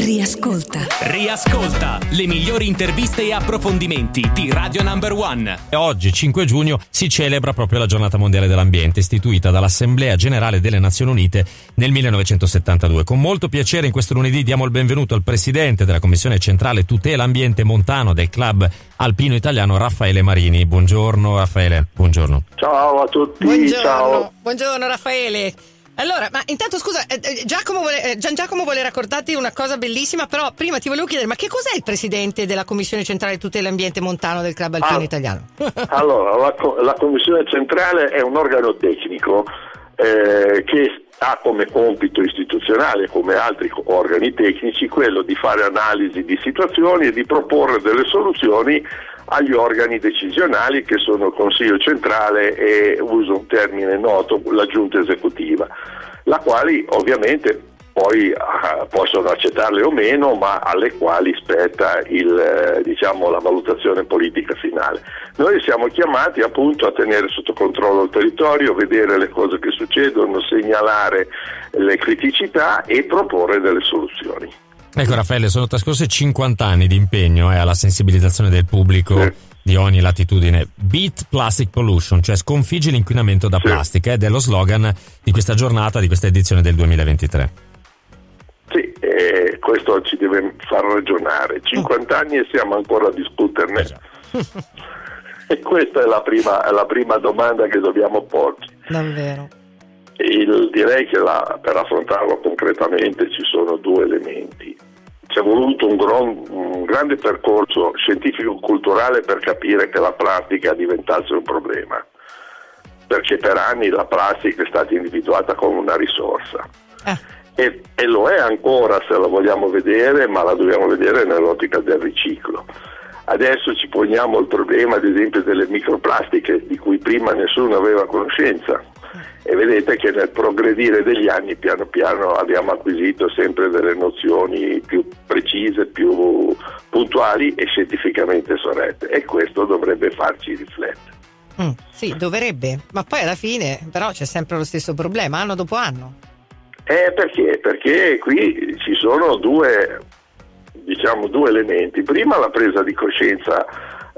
Riascolta. Riascolta le migliori interviste e approfondimenti di Radio Number One. Oggi, 5 giugno, si celebra proprio la Giornata Mondiale dell'Ambiente, istituita dall'Assemblea Generale delle Nazioni Unite nel 1972. Con molto piacere in questo lunedì diamo il benvenuto al Presidente della Commissione Centrale Tutela Ambiente Montano del Club Alpino Italiano, Raffaele Marini. Buongiorno Raffaele, buongiorno. Ciao a tutti. Buongiorno, Ciao. buongiorno Raffaele. Allora, ma intanto scusa, eh, eh, Giacomo vuole, eh, Gian Giacomo vuole raccontarti una cosa bellissima, però prima ti volevo chiedere, ma che cos'è il presidente della Commissione Centrale Tutela Ambiente Montano del Club Alpino Ah. Italiano? Allora, la, co- la Commissione Centrale è un organo tecnico eh, che ha come compito istituzionale, come altri organi tecnici, quello di fare analisi di situazioni e di proporre delle soluzioni agli organi decisionali che sono il Consiglio centrale e uso un termine noto, la giunta esecutiva, la quali ovviamente poi ah, possono accettarle o meno, ma alle quali spetta il, eh, diciamo, la valutazione politica finale. Noi siamo chiamati appunto a tenere sotto controllo il territorio, vedere le cose che succedono, segnalare le criticità e proporre delle soluzioni. Ecco Raffaele, sono trascorsi 50 anni di impegno eh, alla sensibilizzazione del pubblico Sì. di ogni latitudine. Beat Plastic Pollution, cioè sconfiggi l'inquinamento da Sì. plastica, ed è lo slogan di questa giornata, di questa edizione del 2023. Sì, eh, questo ci deve far ragionare. 50 anni e siamo ancora a discuterne. Già. E questa è la prima, è la prima domanda che dobbiamo porci. Davvero. Il- direi che la- per affrontarlo concretamente ci sono due elementi. Voluto un, gron- un grande percorso scientifico-culturale per capire che la plastica diventasse un problema, perché per anni la plastica è stata individuata come una risorsa. Ah, e, e lo è ancora se la vogliamo vedere, ma la dobbiamo vedere nell'ottica del riciclo. Adesso ci poniamo il problema, ad esempio, delle microplastiche di cui prima nessuno aveva conoscenza. E vedete che nel progredire degli anni piano piano abbiamo acquisito sempre delle nozioni più precise, più puntuali e scientificamente sorrette e questo dovrebbe farci riflettere. mm, sì, dovrebbe, ma poi alla fine però c'è sempre lo stesso problema, anno dopo anno. Eh, perché? Perché qui ci sono due, diciamo, due elementi. Prima la presa di coscienza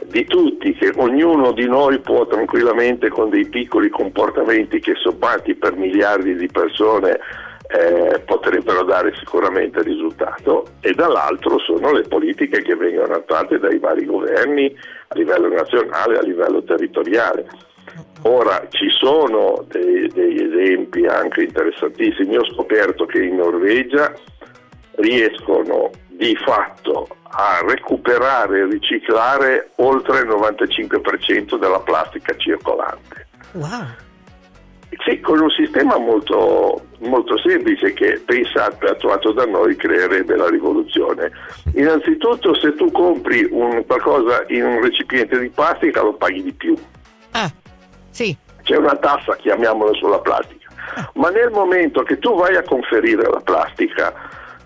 di tutti, che ognuno di noi può tranquillamente con dei piccoli comportamenti che sommati per miliardi di persone eh, potrebbero dare sicuramente risultato e dall'altro sono le politiche che vengono attuate dai vari governi a livello nazionale, a livello territoriale. Ora ci sono dei- degli esempi anche interessantissimi. Ho scoperto che in Norvegia riescono di fatto a recuperare e riciclare oltre il 95% della plastica circolante. Wow. Sì, con un sistema molto, molto semplice che pensate attuato da noi creerebbe la rivoluzione. Innanzitutto se tu compri un- qualcosa in un recipiente di plastica lo paghi di più. Ah, sì. c'è una tassa, chiamiamola sulla plastica, ma nel momento che tu vai a conferire la plastica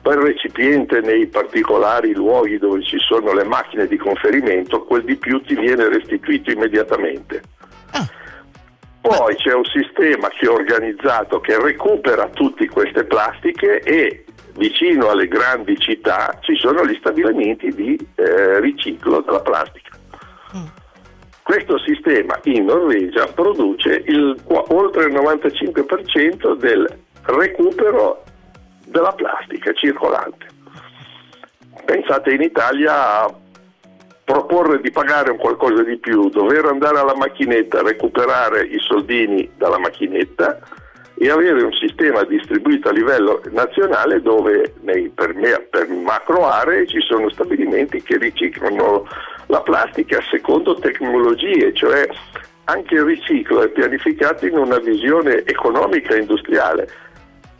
per recipiente nei particolari luoghi dove ci sono le macchine di conferimento, quel di più ti viene restituito immediatamente. Poi c'è un sistema che è organizzato che recupera tutte queste plastiche e vicino alle grandi città ci sono gli stabilimenti di eh, riciclo della plastica. Questo sistema in Norvegia produce il, oltre il 95% del recupero della plastica circolante. Pensate in Italia proporre di pagare un qualcosa di più, dover andare alla macchinetta, recuperare i soldini dalla macchinetta e avere un sistema distribuito a livello nazionale dove nei, per, me- per macro aree ci sono stabilimenti che riciclano la plastica secondo tecnologie, cioè anche il riciclo è pianificato in una visione economica e industriale.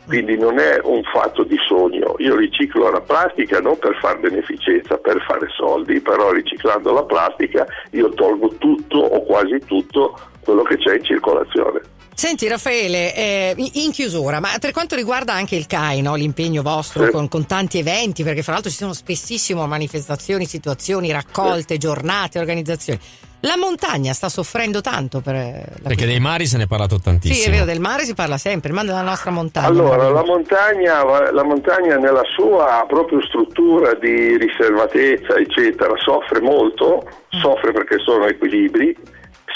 Quindi non è un fatto di sogno, io riciclo la plastica non per fare beneficenza, per fare soldi, però riciclando la plastica io tolgo tutto o quasi tutto quello che c'è in circolazione. Senti Raffaele, eh, in chiusura, ma per quanto riguarda anche il CAI, no? l'impegno vostro Sì. con, con tanti eventi, perché fra l'altro ci sono spessissimo manifestazioni, situazioni, raccolte, giornate, organizzazioni, La montagna sta soffrendo tanto per eh, la Perché dei mari se ne è parlato tantissimo. Sì, è vero, del mare si parla sempre, ma della nostra montagna. Allora, la montagna, la montagna nella sua proprio struttura di riservatezza, eccetera, soffre molto, soffre perché sono equilibri,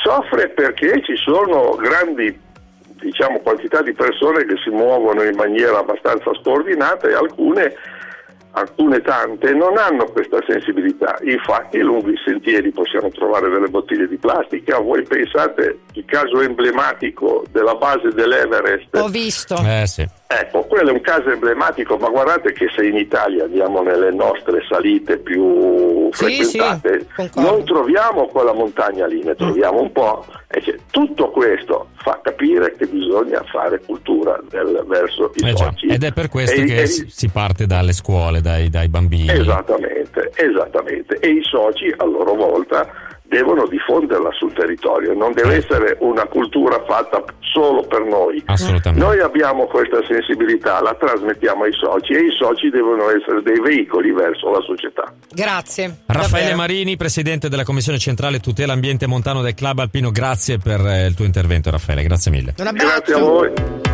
soffre perché ci sono grandi diciamo, quantità di persone che si muovono in maniera abbastanza scordinata e alcune alcune tante non hanno questa sensibilità, infatti lungo i sentieri possiamo trovare delle bottiglie di plastica, voi pensate il caso emblematico della base dell'Everest? Ho visto. Eh sì. Ecco, quello è un caso emblematico, ma guardate che se in Italia andiamo nelle nostre salite più Sì, frequentate, sì, non troviamo quella montagna lì, ne troviamo un po'. E cioè, tutto questo fa capire che bisogna fare cultura del- verso i Eh già, soci. Ed è per questo E- che e- si si parte dalle scuole, dai, dai bambini. Esattamente, esattamente. E i soci a loro volta devono diffonderla sul territorio, non deve essere una cultura fatta solo per noi. Assolutamente. Noi abbiamo questa sensibilità, la trasmettiamo ai soci e i soci devono essere dei veicoli verso la società. Grazie. Raffaele davvero. Marini, presidente della Commissione Centrale Tutela Ambiente Montano del Club Alpino, grazie per eh, il tuo intervento Raffaele, grazie mille. Grazie a voi.